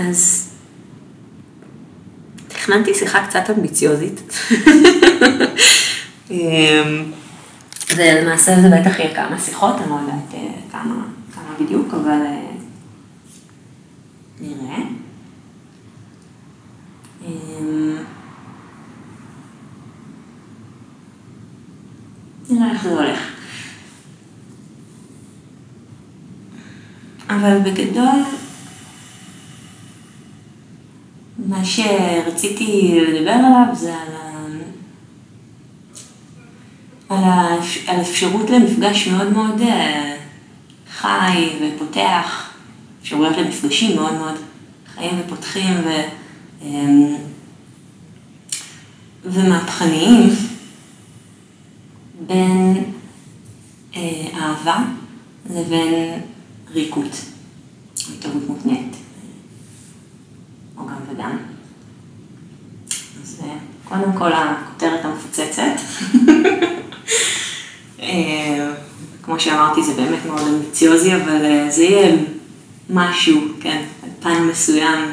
אז תכננתי שיחה קצת אמביציוזית. אמ, ולמעשה זה בטח יהיה כמה שיחות, אני לא יודעת אה, כמה, כמה בדיוק, אבל אה, נראה. אמ, נראה איך זה הולך. אבל בגדול, מה שרציתי לדבר עליו זה על, ה... על, האפ... על אפשרות למפגש מאוד מאוד אה, חי ופותח, אפשרויות למפגשים מאוד מאוד חיים ופותחים ו... אמ, ומהפכניים בין אה, אהבה לבין ריקות, התערבות מותנית, או גם וגם. אז אה, קודם כל הכותרת המפוצצת. אה, כמו שאמרתי, זה באמת מאוד אמביציוזי, אבל זה יהיה משהו, כן, פן מסוים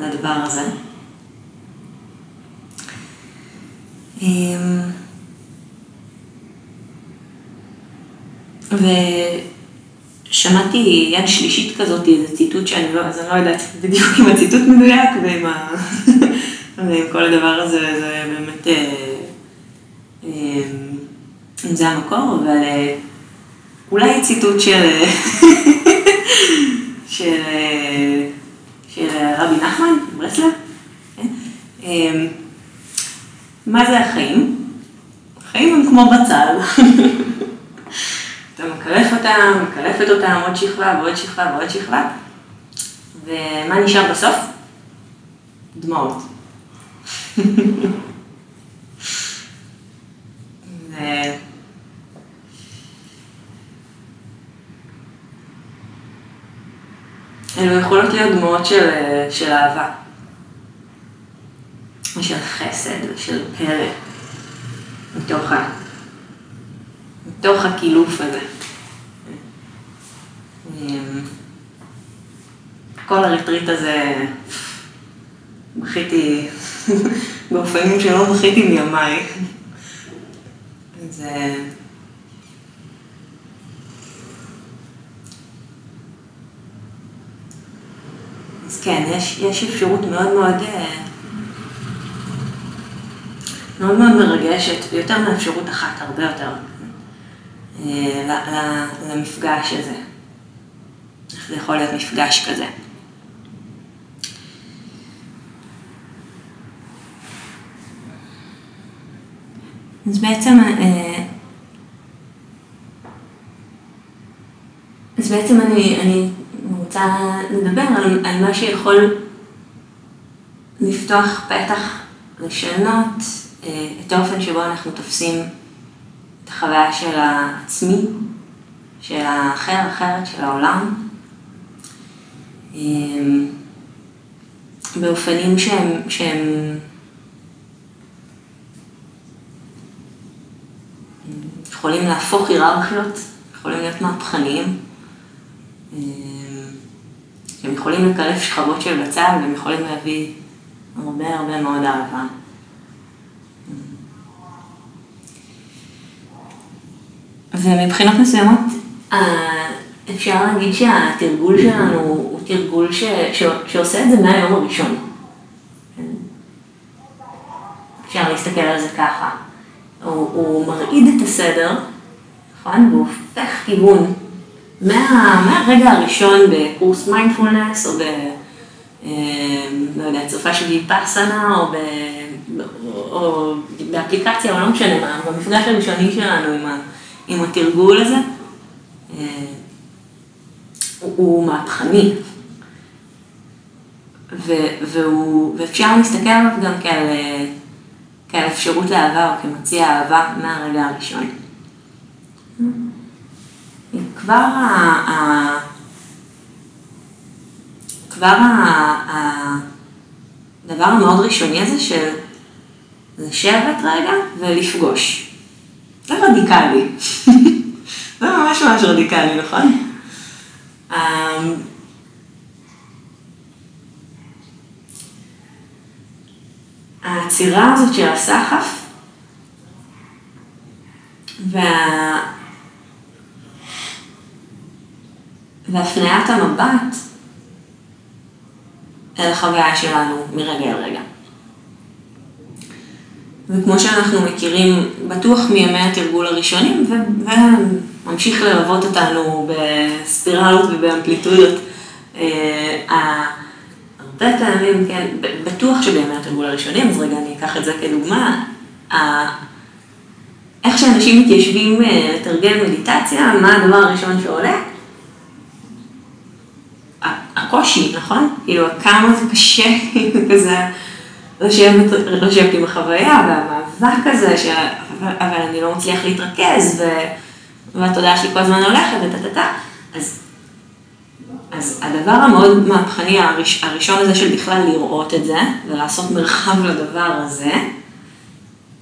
לדבר הזה. אמ, ושמעתי יד שלישית כזאת, איזה ציטוט שאני לא, אז אני לא יודעת בדיוק אם הציטוט מדויק ועם, ה... ועם כל הדבר הזה, זה באמת, אה, אם זה המקור, אבל אה, אולי ציטוט של, של, של רבי נחמן, ברסלב. כן? מה זה החיים? החיים הם כמו בצל. אתה מקלף אותם, מקלפת אותם עוד שכבה ועוד שכבה ועוד שכבה, ומה נשאר בסוף? דמעות. אלו יכולות להיות דמעות של, של אהבה. ושל חסד ושל פרא, מתוך, ה, מתוך הקילוף הזה. אמ, כל הריטריט הזה, בכיתי באופנים שלא בכיתי מימיי. זה... אז כן, יש, יש אפשרות מאוד מאוד אה, מאוד מאוד מרגשת, ויותר מאפשרות אחת, הרבה יותר, למפגש הזה. איך זה יכול להיות מפגש כזה. אז בעצם, אה, אז בעצם אני, אני רוצה לדבר על, על מה שיכול לפתוח פתח לשנות אה, את האופן שבו אנחנו תופסים את החוויה של העצמי, של האחר, אחרת, של העולם, אה, באופנים שהם, שהם יכולים להפוך היררכיות, יכולים להיות מהפכניים, אה, הם יכולים לקלף שכבות של בצל והם יכולים להביא הרבה הרבה מאוד אהבה. ומבחינות מסוימות, אה, אפשר להגיד שהתרגול שלנו הוא תרגול ש, ש, שעושה את זה מהיום הראשון. אפשר להסתכל על זה ככה. הוא, הוא מרעיד את הסדר, נכון? והוא הופך כיוון מה, מהרגע הראשון בקורס מיינדפולנס, או ב... אה, לא יודע, צופה של ויפאסנה, או, ב, או באפליקציה, או לא משנה מה, במפגש הראשוני שלנו עם ה... עם התרגול הזה, אה, הוא מהפכני. והוא, ואפשר להסתכל עליו גם כעל, כעל אפשרות לאהבה או כמציע אהבה מהרגע הראשון. כבר ה... ה כבר. הדבר המאוד ראשוני הזה של לשבת רגע ולפגוש. זה רדיקלי. זה ממש ממש רדיקלי, נכון? העצירה הזאת של הסחף וה... והפניית המבט אל החוויה שלנו מרגע אל רגע. וכמו שאנחנו מכירים, בטוח מימי התרגול הראשונים, וממשיך ללוות אותנו בספירלות ובאמפליטודות. אה, הרבה פעמים, כן, בטוח שבימי התרגול הראשונים, אז רגע אני אקח את זה כדוגמה, איך שאנשים מתיישבים אה, לתרגל מדיטציה, מה הדבר הראשון שעולה? הקושי, נכון? כאילו, כמה זה קשה, כזה, לשבת, לשבת עם החוויה, והמאבק הזה, ש... אבל אני לא מצליח להתרכז, ו... והתודעה שלי כל הזמן הולכת, וטה-טה-טה. אז, אז הדבר המאוד מהפכני הראש, הראשון הזה של בכלל לראות את זה, ולעשות מרחב לדבר הזה,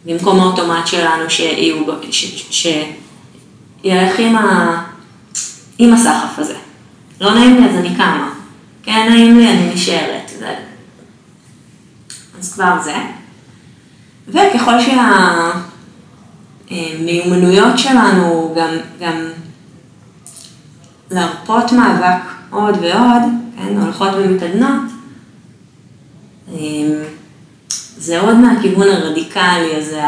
במקום האוטומט שלנו שיהיו, ש, ש, שילך עם, ה, עם הסחף הזה. לא נעים לי אז אני קמה, כן נעים לי אני נשארת. אז כבר זה. וככל שהמיומנויות שלנו גם, גם להרפות מאבק עוד ועוד, כן, הולכות ומתעדנות, אמ, זה עוד מהכיוון הרדיקלי הזה,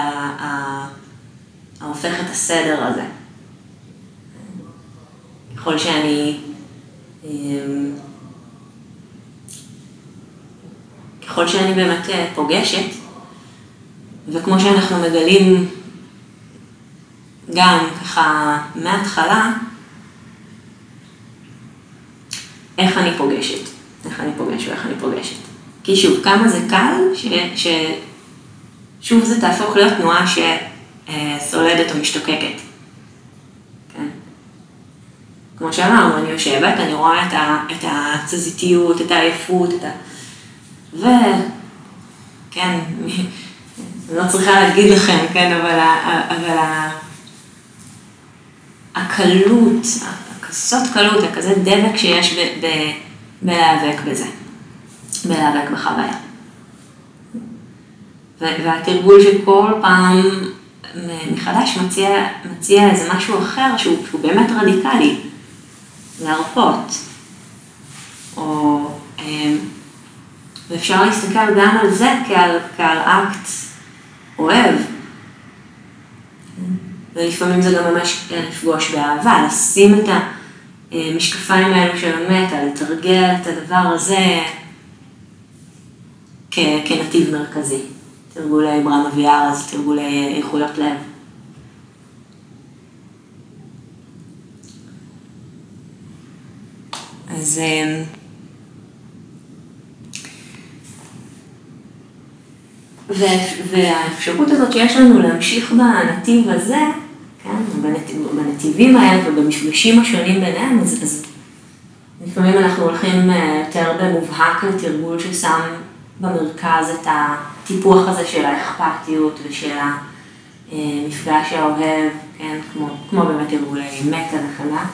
ההופך את הסדר הזה. ככל שאני ככל שאני באמת אה, פוגשת, וכמו שאנחנו מגלים גם ככה מההתחלה, איך אני פוגשת, איך אני פוגש ואיך אני פוגשת. כי שוב, כמה זה קל, ש, ש, זה תהפוך להיות תנועה שסולדת או משתוקקת. כן? כמו שאמרנו, אני יושבת, אני רואה את התזזיתיות, את העייפות, את ה... וכן, לא צריכה להגיד לכם, כן, אבל, אבל הקלות, הכזאת קלות, הכזה דבק שיש ב, ב, בלהיאבק בזה, בלהיאבק בחוויה. והתרגול שכל פעם מחדש מציע, מציע איזה משהו אחר שהוא, שהוא באמת רדיקלי, להרפות, או אמ, ואפשר להסתכל גם על זה כעל, כעל אקט אוהב. ולפעמים זה גם ממש לפגוש באהבה, לשים את המשקפיים האלו של המטה, לתרגל את הדבר הזה כ- כנתיב מרכזי. תרגולי אברהם אביאר, אז תרגולי איכויות לב. אז והאפשרות הזאת שיש לנו להמשיך בנתיב הזה, כן, בנתיב, בנתיבים האלה ובמפגשים השונים ביניהם, אז, אז לפעמים אנחנו הולכים אה, יותר במובהק לתרגול ששם במרכז את הטיפוח הזה של האכפתיות ושל המפגש האוהב, כן, כמו, כמו באמת תרגולי מטה וכן. אה,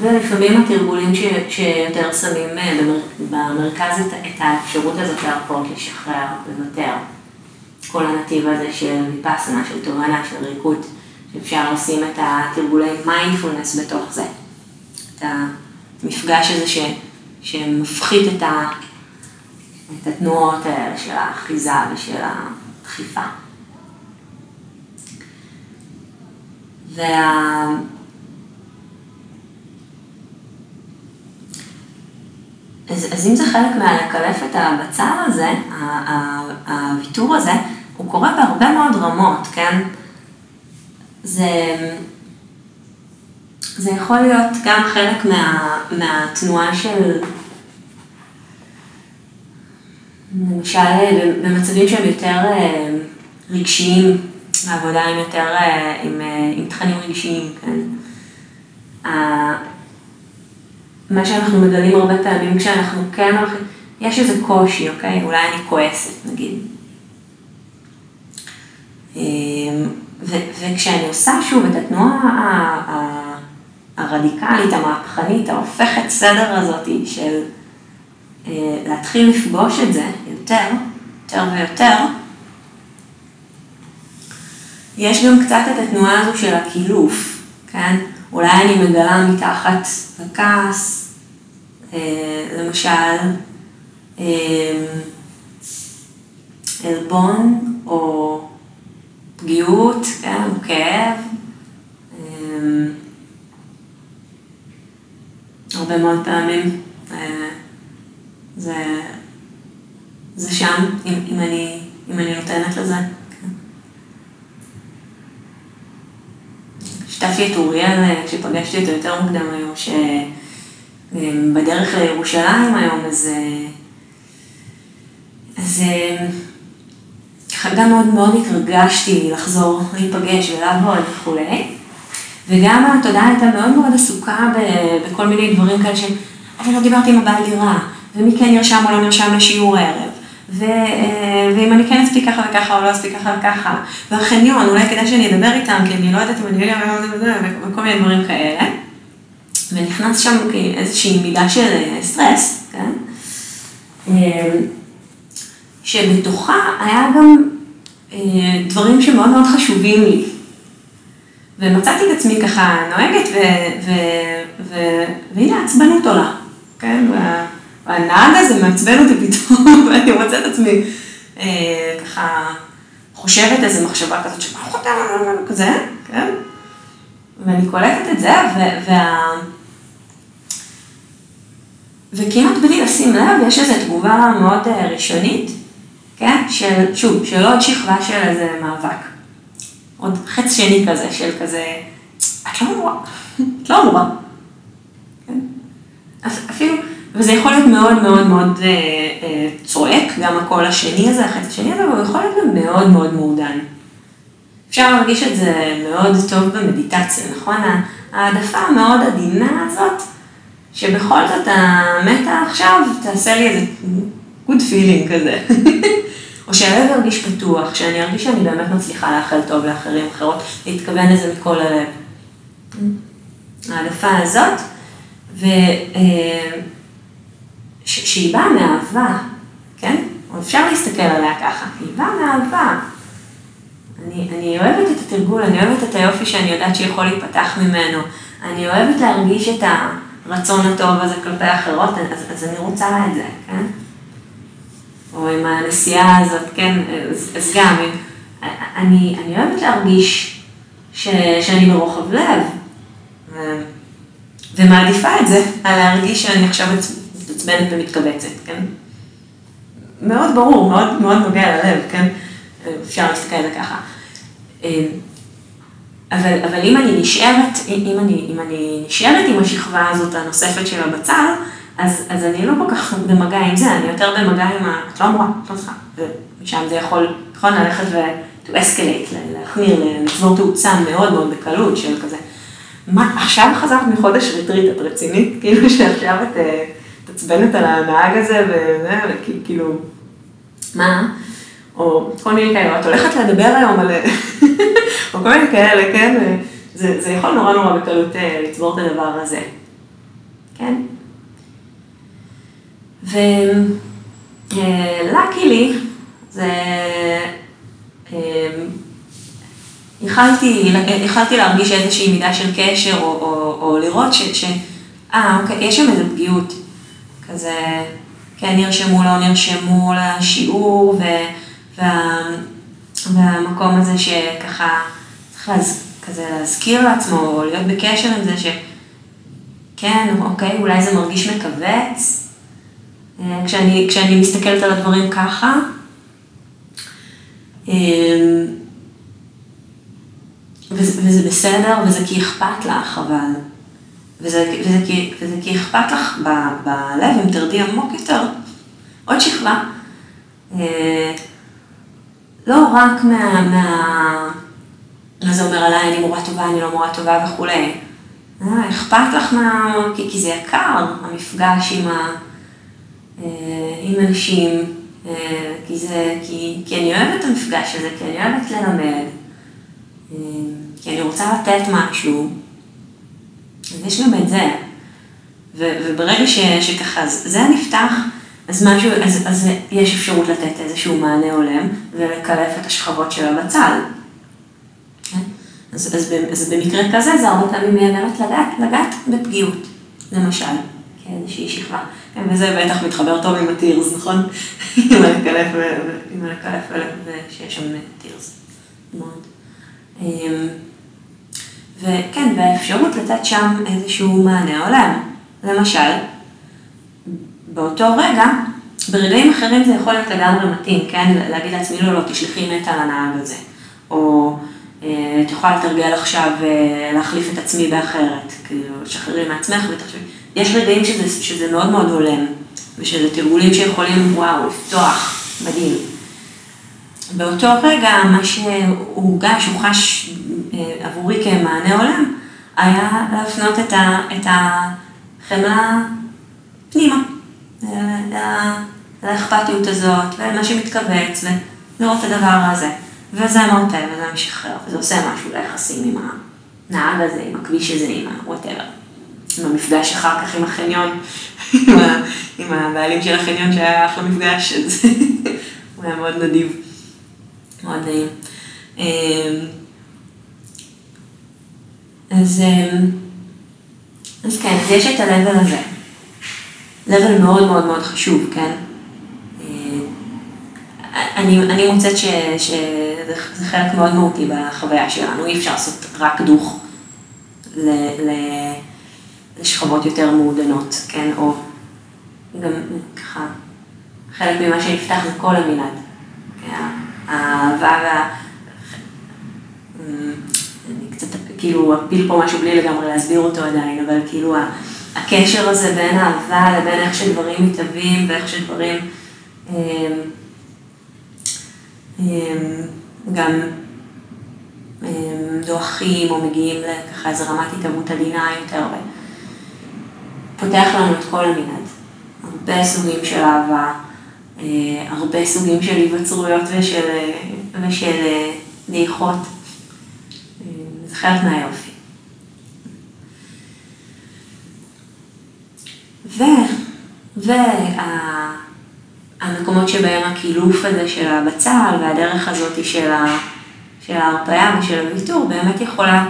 ולפעמים התרגולים ש, שיותר שמים אה, במרכז את, את האפשרות הזאת להרפות, לשחרר, לוותר. כל הנתיב הזה של ויפאסנה, של תובנה, של ריקוד, שאפשר לשים את התרגולי מיינדפולנס בתוך זה. את המפגש הזה ש, שמפחית את, ה, את התנועות האלה של האחיזה ושל הדחיפה. וה... אז, אז אם זה חלק מהלקלף את הבצל הזה, הוויתור הזה, הוא קורה בהרבה מאוד רמות, כן? זה, זה יכול להיות גם חלק מה, מהתנועה של, למשל במצבים שהם יותר אה, רגשיים, העבודה עם יותר, אה, עם, אה, עם תכנים רגשיים, כן? מה שאנחנו מגלים הרבה פעמים כשאנחנו כן הולכים, יש איזה קושי, אוקיי? אולי אני כועסת, נגיד. אמ, ו- וכשאני עושה שוב את התנועה הרדיקלית, המהפכנית, ההופכת סדר הזאתי של אה, להתחיל לפגוש את זה יותר, יותר ויותר, יש גם קצת את התנועה הזו של הקילוף, כן? אולי אני מגלה מתחת לכעס, אה, למשל, אה, עלבון או פגיעות, כן, או כאב. הרבה מאוד פעמים זה, זה שם, אם, אם, אני, אם אני נותנת לזה. שיתפתי את אוריאל כשפגשתי אותו יותר מוקדם היום, שבדרך לירושלים היום, אז, אז ככה גם מאוד מאוד התרגשתי לחזור, להיפגש ולעבוד וכולי. וגם התודעה הייתה מאוד מאוד עסוקה בכל מיני דברים כאלה של, אבל לא דיברתי עם הבעל דירה, ומי כן נרשם או לא נרשם לשיעור הערב, ו, אה, ואם אני כן אספיק ככה וככה או לא אספיק ככה וככה, והחניון, אולי כדאי שאני אדבר איתם, כי אני לא יודעת אם אני יודע וכל מיני דברים כאלה. ונכנס שם איזושהי מידה של אה, סטרס, כן? אה, שבתוכה היה גם דברים שמאוד מאוד חשובים לי. ומצאתי את עצמי ככה נוהגת, והנה עצבנות עולה, כן? והנהג הזה מעצבן אותי פתאום, ואני מוצאת את עצמי אה, ככה חושבת איזו מחשבה כזאת שמה חותם כזה, כן? ואני קולטת את זה, וה... וכמעט בלי לשים לב, יש איזו תגובה מאוד אה, ראשונית, כן? של, שוב, של עוד שכבה של איזה מאבק. עוד חץ שני כזה, של כזה, את לא אמורה, את לא אמורה. כן? אפילו, וזה יכול להיות מאוד מאוד מאוד אה, אה, צועק, גם הקול השני הזה, החץ השני הזה, אבל הוא יכול להיות גם מאוד מאוד מעודן. אפשר להרגיש את זה מאוד טוב במדיטציה, נכון? העדפה המאוד עדינה הזאת, שבכל זאת המתה עכשיו, תעשה לי איזה good feeling כזה. או שהלב ירגיש פתוח, שאני ארגיש שאני באמת מצליחה לאחל טוב לאחרים, אחרות, להתכוון לזה מכל הלב. העדפה הזאת, ו... אה, שהיא באה מאהבה, כן? או אפשר להסתכל עליה ככה, היא באה מאהבה. אני, אני אוהבת את התרגול, אני אוהבת את היופי שאני יודעת שיכול להיפתח ממנו, אני אוהבת להרגיש את הרצון הטוב הזה כלפי האחרות, אז, אז אני רוצה את זה, כן? או עם הנסיעה הזאת, כן? אז, אז גם, אני, אני אוהבת להרגיש ש, שאני ברוחב לב, ו, ומעדיפה את זה, על להרגיש שאני עכשיו מתעצבנת ומתכווצת, כן? מאוד ברור, מאוד, מאוד נוגע ללב, כן? אפשר להסתכל על זה ככה. אבל, אבל אם אני נשארת, אם אני, אם אני נשארת עם השכבה הזאת הנוספת של הבצל, אז, אז אני לא כל כך במגע עם זה, אני יותר במגע עם ה... את לא אמורה, את לא צריכה. ומשם זה יכול, נכון, ללכת ו... to escalate, להחמיר, לצבור תאוצה מאוד מאוד בקלות של כזה. מה, עכשיו חזרת מחודש ריטריט, את רצינית? כאילו שעכשיו את אה, תעצבנת על הנהג הזה, וכאילו, מה? או כל מיני כאלה, את הולכת לדבר היום על... או כל מיני כאלה, כן? זה, זה יכול נורא נורא בקלות אה, לצבור את הדבר הזה. כן? ולאקילי, זה... יכלתי, יכלתי להרגיש איזושהי מידה של קשר, או, או, או לראות. ש אה, אוקיי, יש שם איזו פגיעות. כזה, כן נרשמו, לא נרשמו לשיעור, ו, וה, והמקום הזה שככה צריך להז, כזה להזכיר לעצמו, או להיות בקשר עם זה שכן, אוקיי, אולי זה מרגיש מכווץ, אה, כשאני, כשאני מסתכלת על הדברים ככה. אה, וזה, וזה בסדר, וזה כי אכפת לך, אבל... וזה, וזה, כי, וזה כי אכפת לך ב, בלב, אם תרדי עמוק יותר, עוד שכבה. אה, לא רק מה, מה... מה זה אומר עליי, אני מורה טובה, אני לא מורה טובה וכולי. אכפת לך מה... כי, כי זה יקר, המפגש עם ה... אה, עם אנשים, אה, כי, זה, כי, כי אני אוהבת את המפגש הזה, כי אני אוהבת ללמד, אה, כי אני רוצה לתת משהו, אז יש גם את זה. ו- וברגע ש- שככה זה נפתח, אז, משהו, אז, אז יש אפשרות לתת איזשהו מענה הולם ולקלף את השכבות של הבצל. אז, אז, אז במקרה כזה זה הרבה פעמים יהיה באמת לגעת, לגעת בפגיעות, למשל, כאיזושהי שכבה. כן, וזה בטח מתחבר טוב עם הטירס, נכון? עם הלקלף ושיש שם טירס. מאוד. וכן, והאפשרות לתת שם איזשהו מענה הולם. למשל, באותו רגע, ברגעים אחרים זה יכול להיות לגמרי מתאים, כן? להגיד לעצמי, לא, לא, תשלחי נטע לנהג הזה. או אה, את יכולה לתרגל עכשיו אה, להחליף את עצמי באחרת. כאילו, שחררי מעצמך ותחשבי. יש רגעים שזה, שזה מאוד מאוד הולם, ושזה תרגולים שיכולים, וואו, לפתוח, מדהים. באותו רגע, מה שהורגש, הוחש אה, עבורי כמענה הולם, היה להפנות את, ה, את החמלה פנימה, לאכפתיות הזאת, ולמה שמתכווץ, ולראות את הדבר הזה. וזה מרפא, וזה משחרר, וזה עושה משהו ליחסים עם הנהג הזה, עם הכביש הזה, עם ה-whatever. עם המפגש אחר כך עם החניון, עם הבעלים של החניון שהיה אחלה מפגש, אז הוא היה מאוד נדיב, מאוד נעים. אז, אמ, אז כן, אז יש את ה-level הזה. level מאוד מאוד מאוד חשוב, כן? אה, אני, אני מוצאת שזה חלק מאוד מהותי בחוויה שלנו, אי אפשר לעשות רק דוך ל, ל, לשכבות יותר מעודנות, כן? או גם ככה, חלק ממה שנפתח זה כל המנעד. כן? האהבה וה... כאילו אפיל פה משהו בלי לגמרי להסביר אותו עדיין, אבל כאילו הקשר הזה בין אהבה לבין איך שדברים מתהווים ואיך שדברים אמ, אמ, גם אמ, דועכים או מגיעים לככה איזה רמת התהוות עדינה יותר, פותח לנו את כל המנעד. הרבה סוגים של אהבה, אה, הרבה סוגים של היווצרויות ושל, ושל אה, דעיכות. זה חלק מהיופי. ו... והמקומות שבהם הקילוף הזה של הבצל והדרך הזאת של, ה... של ההרפאיה ושל הוויתור באמת יכולה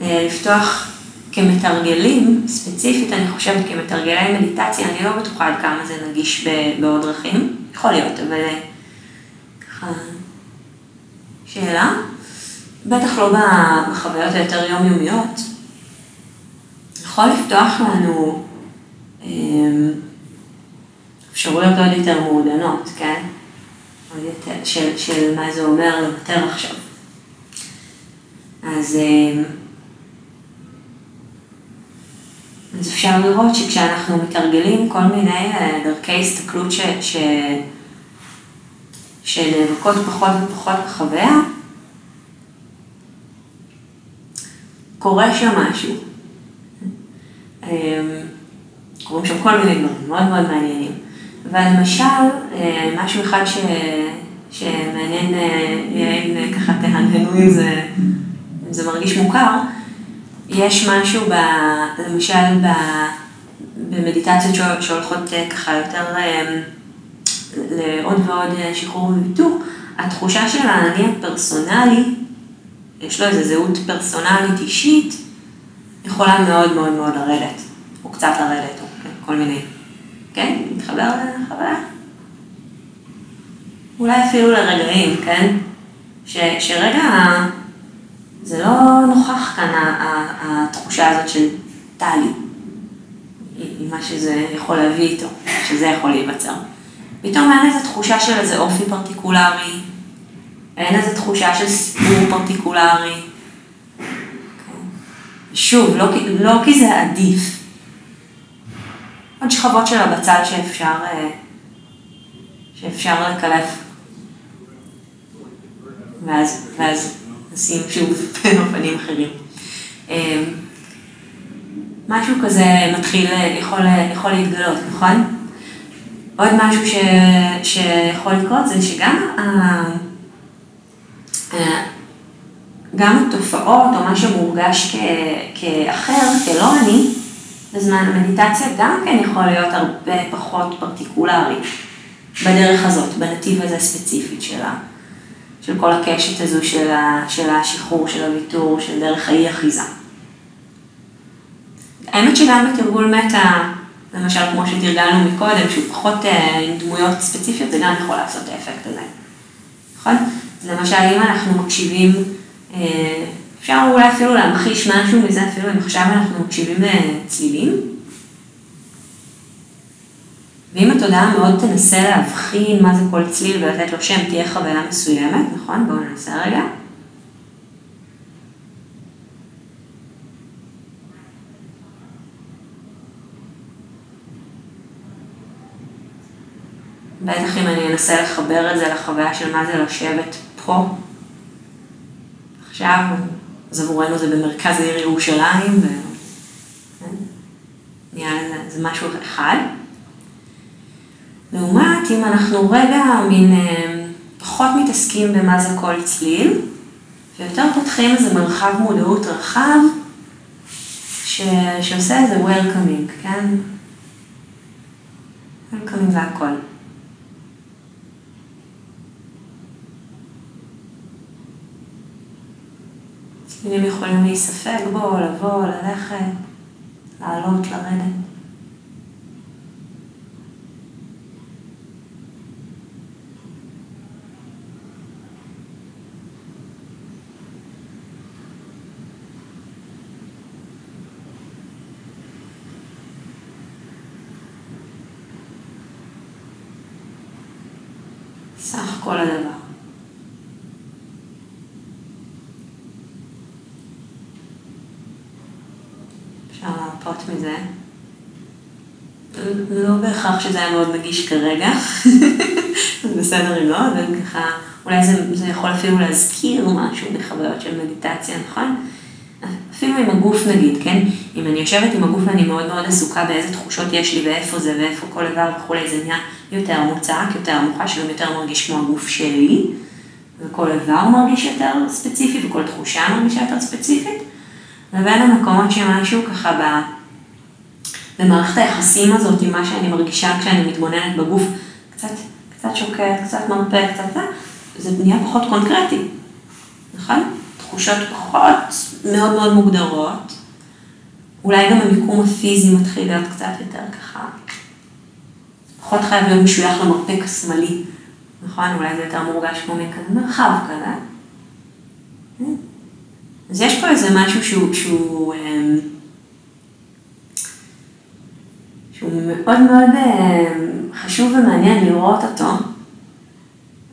אה, לפתוח כמתרגלים, ספציפית אני חושבת כמתרגלי מדיטציה, אני לא בטוחה עד כמה זה נגיש בעוד דרכים, יכול להיות, אבל אה, ככה, שאלה? בטח לא בחוויות היותר יומיומיות, יכול לפתוח לנו אמ, אפשרויות עוד יותר מעודנות, כן? עוד יותר, של, של מה זה אומר לוותר עכשיו. אז, אמ, אז אפשר לראות שכשאנחנו מתרגלים כל מיני אה, דרכי הסתכלות ש, ש, שנאבקות פחות ופחות בחוויה, קורה שם משהו. אמ, קורים שם כל מיני דברים מאוד מאוד מעניינים. אבל למשל, אה, משהו אחד ש... שמעניין אה, אם ככה תהנהנו אם זה, אם זה מרגיש מוכר, יש משהו ב... למשל ב... במדיטציות שהולכות אה, ככה יותר לעוד ועוד שחרור וויתור, התחושה של האני הפרסונלי, יש לו איזו זהות פרסונלית אישית, יכולה מאוד מאוד מאוד לרדת, או קצת לרדת, או כל מיני, כן? מתחבר לחוויה. אולי אפילו לרגעים, כן? ש, שרגע, זה לא נוכח כאן התחושה הזאת של טלי, עם מה שזה יכול להביא איתו, שזה יכול להיווצר. פתאום אין איזו תחושה של איזה אופי פרטיקולרי, אין איזו תחושה של סיפור פרטיקולרי. שוב, לא, לא כי זה עדיף, עוד שכבות של הבצל שאפשר, אה, שאפשר לקלף. ואז, ואז נשים שוב באופנים אחרים. אה, משהו כזה מתחיל, יכול, יכול להתגלות, נכון? עוד משהו ש, שיכול לקרות זה שגם גם התופעות או מה שמורגש כאחר, כלא אני, בזמן המדיטציה גם כן יכול להיות הרבה פחות פרטיקולרי בדרך הזאת, בנתיב הזה הספציפית שלה, של כל הקשת הזו של, ה, של השחרור, של הוויתור, של דרך האי אחיזה. האמת שגם בתרגול מטה, למשל כמו שתרגלנו מקודם, שהוא פחות אה, עם דמויות ספציפיות, זה גם יכול לעשות את האפקט הזה. נכון? למשל, אם אנחנו מקשיבים, אה, אפשר אולי אפילו להמחיש משהו מזה, אפילו אם עכשיו אנחנו מקשיבים לצלילים. ואם התודעה מאוד תנסה להבחין מה זה כל צליל ולתת לו שם, תהיה חוויה מסוימת, נכון? בואו ננסה רגע. בטח אם אני אנסה לחבר את זה לחוויה של מה זה לשבת פה, עכשיו, אז עבורנו זה במרכז העיר ירושלים, ונהיה זה, זה משהו אחד. לעומת אם אנחנו רגע מין אה, פחות מתעסקים במה זה כל צליל, ויותר פותחים איזה מרחב מודעות רחב, ש... שעושה איזה welcoming, כן? welcoming זה הכל. צלילים יכולים להיספג בו, לבוא, ללכת, לעלות, לרדת. סך כל הדבר. אפשר להרפות מזה. לא בהכרח שזה היה מאוד נגיש כרגע, בסדר אם לא, אבל ככה, אולי זה, זה יכול אפילו להזכיר משהו בחוויות של מדיטציה, נכון? אפילו עם הגוף נגיד, כן? אם אני יושבת עם הגוף ואני מאוד מאוד עסוקה באיזה תחושות יש לי ואיפה זה ואיפה כל איבר וכולי, זה נהיה יותר מוצק, יותר מוחש, גם יותר מרגיש כמו הגוף שלי, וכל איבר מרגיש יותר ספציפי וכל תחושה מרגישה יותר ספציפית, לבין המקומות שמשהו ככה ב... במערכת היחסים הזאת עם מה שאני מרגישה כשאני מתבוננת בגוף, קצת, קצת שוקט, קצת מרפא, קצת זה, זה נהיה פחות קונקרטי, נכון? תחושות פחות מאוד מאוד מוגדרות, אולי גם המיקום הפיזי מתחיל להיות קצת יותר ככה, פחות חייב להיות משוייך למרפק השמאלי, נכון? אולי זה יותר מורגש כמו מכזה מרחב כזה. אז יש פה איזה משהו שהוא, שהוא, שהוא מאוד מאוד אמ, חשוב ומעניין לראות אותו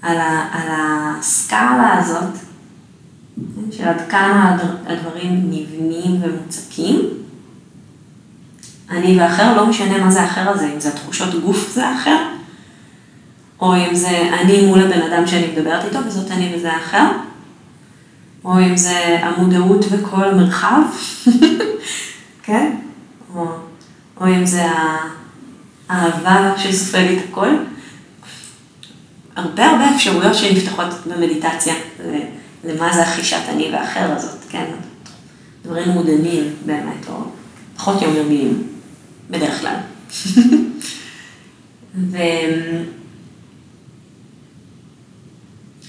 על, ה, על הסקאלה הזאת, של עד כמה הדברים נבנים ומוצקים. אני ואחר, לא משנה מה זה האחר הזה, אם זה התחושות גוף זה האחר, או אם זה אני מול הבן אדם שאני מדברת איתו וזאת אני וזה האחר, או אם זה המודעות וכל המרחב, כן? או, או אם זה האהבה שסופגת הכל. הרבה הרבה אפשרויות שנפתחות במדיטציה, למה זה החישת אני ואחר הזאת, כן? דברים מודנים באמת, או פחות יומיומיים, בדרך כלל. ו...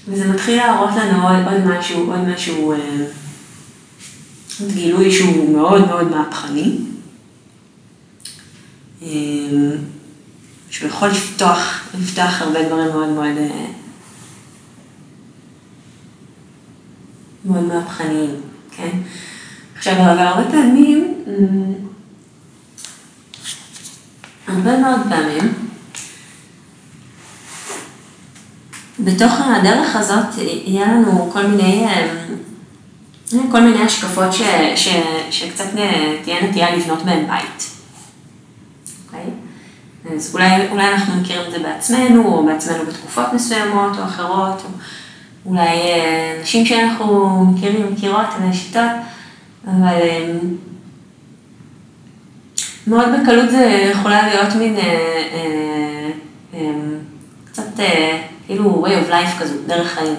וזה מתחיל להראות לנו עוד, עוד משהו, עוד משהו, עוד אה, גילוי שהוא מאוד מאוד מהפכני. אה, שהוא יכול לפתוח, לפתוח הרבה דברים מאוד מאוד, אה, מאוד מהפכניים, כן? עכשיו, אבל הרבה פעמים, הרבה מאוד פעמים, בתוך הדרך הזאת יהיה לנו כל מיני, כל מיני השקפות ש, ש, שקצת תהיה נטייה לבנות בהן בית. אז אולי, אולי אנחנו מכירים את זה בעצמנו, או בעצמנו בתקופות מסוימות או אחרות, או אולי אנשים שאנחנו מכירים, מכירות, ושיטות, אבל מאוד בקלות זה יכולה להיות מין אה, אה, אה, קצת כאילו way of life כזו, דרך חיים.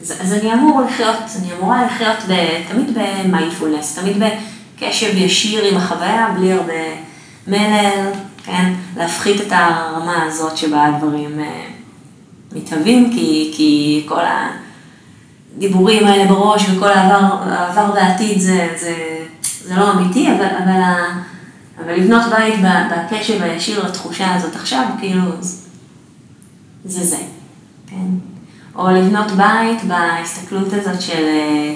אז, אז אני אמור לחיות, אני אמורה לחיות ב, תמיד במיינדפולנס, תמיד בקשב ישיר עם החוויה, בלי הרבה מלל, כן? להפחית את הרמה הזאת שבה הדברים אה, מתהווים, כי, כי כל הדיבורים האלה בראש וכל העבר, העבר והעתיד זה, זה, זה לא אמיתי, אבל, אבל, אבל לבנות בית בקשב הישיר לתחושה הזאת עכשיו, כאילו, זה זה, כן? או לבנות בית בהסתכלות הזאת של, אה,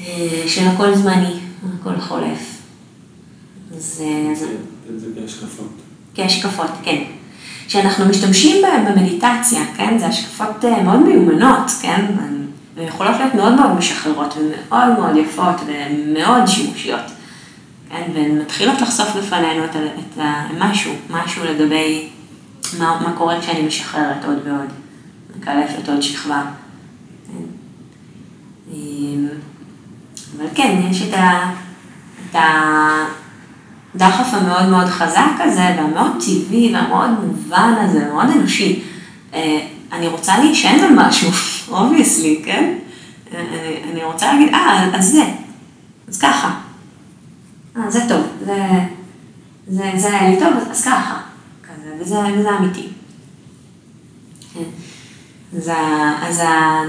אה, של הכל זמני, הכל חולף. זה... זה כהשקפות. כהשקפות, כן. שאנחנו משתמשים בהן במדיטציה, כן? זה השקפות אה, מאוד מיומנות, כן? והן יכולות להיות מאוד מאוד משחררות ומאוד מאוד יפות ומאוד שימושיות, כן? והן מתחילות לחשוף בפנינו את, את משהו, משהו לגבי מה, מה קורה כשאני משחררת עוד ועוד. מקלפת עוד שכבה. אמ, אבל כן, יש את, ה, את הדחף המאוד מאוד חזק הזה, והמאוד טבעי והמאוד מובן הזה, מאוד אנושי. אה, אני רוצה להישען על משהו, obviously, כן? אני, אני רוצה להגיד, אה, אז זה, אז ככה. אה, זה טוב, זה, זה, זה היה לי טוב, אז ככה. כזה, וזה, וזה אמיתי. כן. אז, אז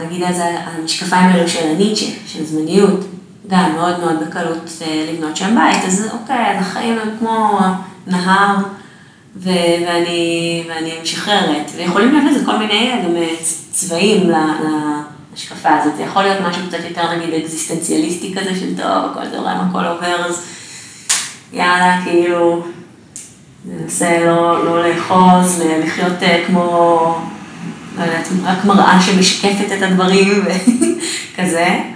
נגיד אז המשקפיים האלו של הניטשה, של זמניות, גם מאוד מאוד בקלות אה, לבנות שם בית, אז אוקיי, אז החיים הם כמו נהר, ו- ואני, ואני משחררת, ויכולים להיות לזה כל מיני גם אה, צבעים להשקפה הזאת, זה יכול להיות משהו קצת יותר נגיד אקזיסטנציאליסטי כזה של טוב, הכל זורם, הכל עובר, אז יאללה, כאילו, ננסה לא, לא לאחוז, לחיות אה, כמו... לא יודעת, רק מראה שמשקפת את הדברים וכזה.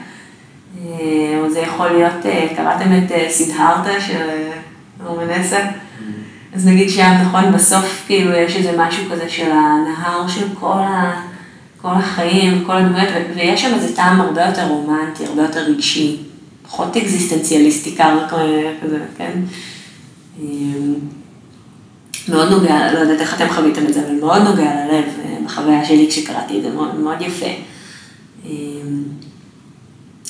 אה, או זה יכול להיות, אה, קראתם את אה, סידהרתה של רומנסה? אז נגיד שם, נכון, בסוף כאילו יש איזה משהו כזה של הנהר של כל, ה, כל החיים, כל הדמויות, ויש שם איזה טעם הרבה יותר רומנטי, הרבה יותר רגשי, פחות אקזיסטנציאליסטי קר כזה, כן? מאוד נוגע, לא יודעת איך אתם חוויתם את זה, אבל מאוד נוגע ללב אה, בחוויה שלי כשקראתי את זה, מאוד, מאוד יפה.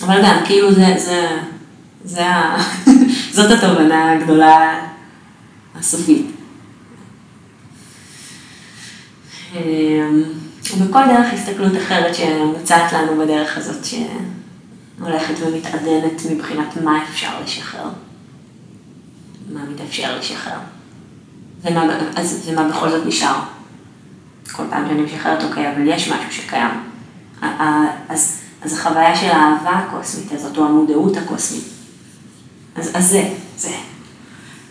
אבל גם, כאילו זה, זה, זה. זאת התובנה הגדולה הסופית. אה, ובכל דרך הסתכלות אחרת שמוצעת לנו בדרך הזאת, שהולכת ומתעדנת מבחינת מה אפשר לשחרר, מה מתאפשר לשחרר. ומה, אז, ומה בכל זאת נשאר. כל פעם שאני משחררת, אוקיי, אבל יש משהו שקיים. אז, אז החוויה של האהבה הקוסמית הזאת, או המודעות הקוסמית, אז, אז זה, זה.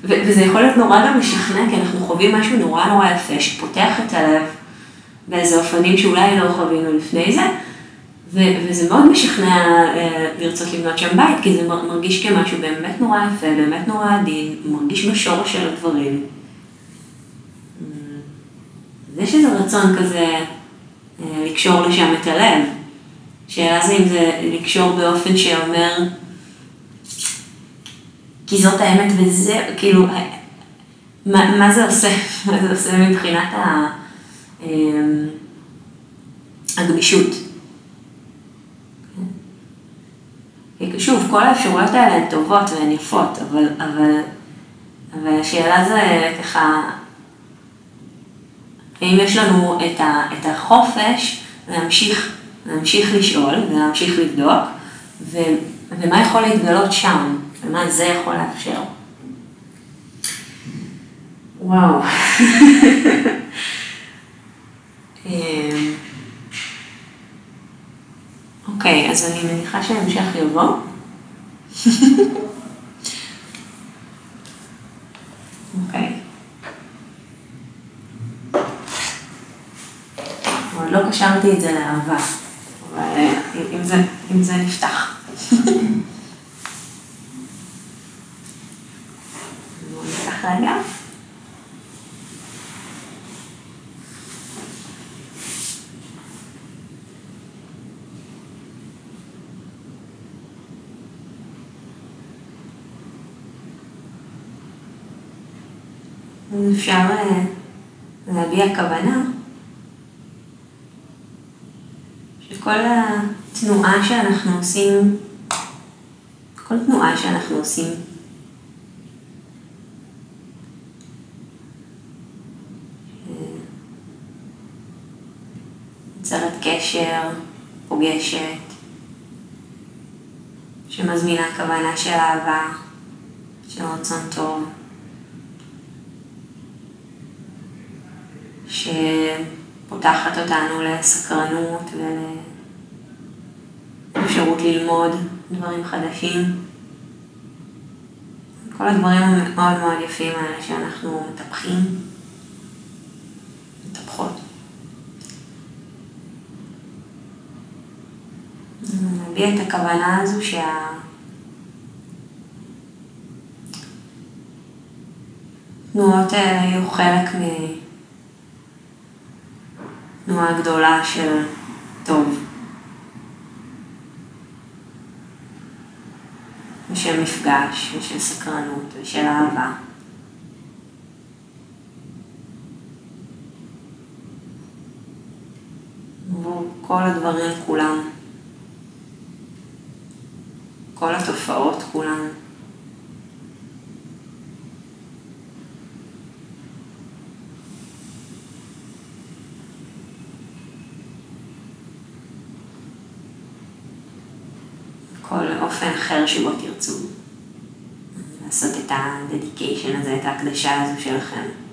ו, וזה יכול להיות נורא גם משכנע, כי אנחנו חווים משהו נורא נורא יפה, שפותח את הלב באיזה אופנים שאולי לא חווינו לפני זה, ו, וזה מאוד משכנע אה, לרצות לבנות שם בית, כי זה מרגיש כמשהו באמת נורא יפה, באמת נורא עדין, מרגיש בשורש של הדברים. יש איזה רצון כזה אה, לקשור לשם את הלב. שאלה זה אם זה לקשור באופן שאומר, כי זאת האמת וזה, כאילו, מה, מה זה עושה? מה זה עושה מבחינת ה, אה, הגמישות? כי שוב, כל האפשרויות האלה הן טובות והן יפות, אבל, אבל, אבל השאלה זה ככה, האם יש לנו את, ה, את החופש להמשיך, להמשיך לשאול ולהמשיך לבדוק, ו, ומה יכול להתגלות שם, ומה זה יכול לאפשר. וואו. אמ, אוקיי, אז אני מניחה שההמשך יבוא. אוקיי. עוד לא קשרתי את זה לאהבה, אבל אה, אם זה, אם זה נפתח. נפתח רגע. אפשר אה, להביע כוונה כל התנועה שאנחנו עושים, כל תנועה שאנחנו עושים, יוצרת קשר, פוגשת, שמזמינה כוונה של אהבה, של רצון טוב, שפותחת אותנו לסקרנות ולאפשרות ללמוד דברים חדשים. כל הדברים המאוד מאוד יפים האלה שאנחנו מטפחים, מטפחות. נביע את הכוונה הזו שה... התנועות האלה יהיו חלק מתנועה גדולה של טוב. ושל מפגש, ושל סקרנות, ושל אהבה. כל הדברים כולם. כל התופעות כולן. כל אופן אחר שבו הדדיקיישן הזה, את ההקדשה הזו שלכם.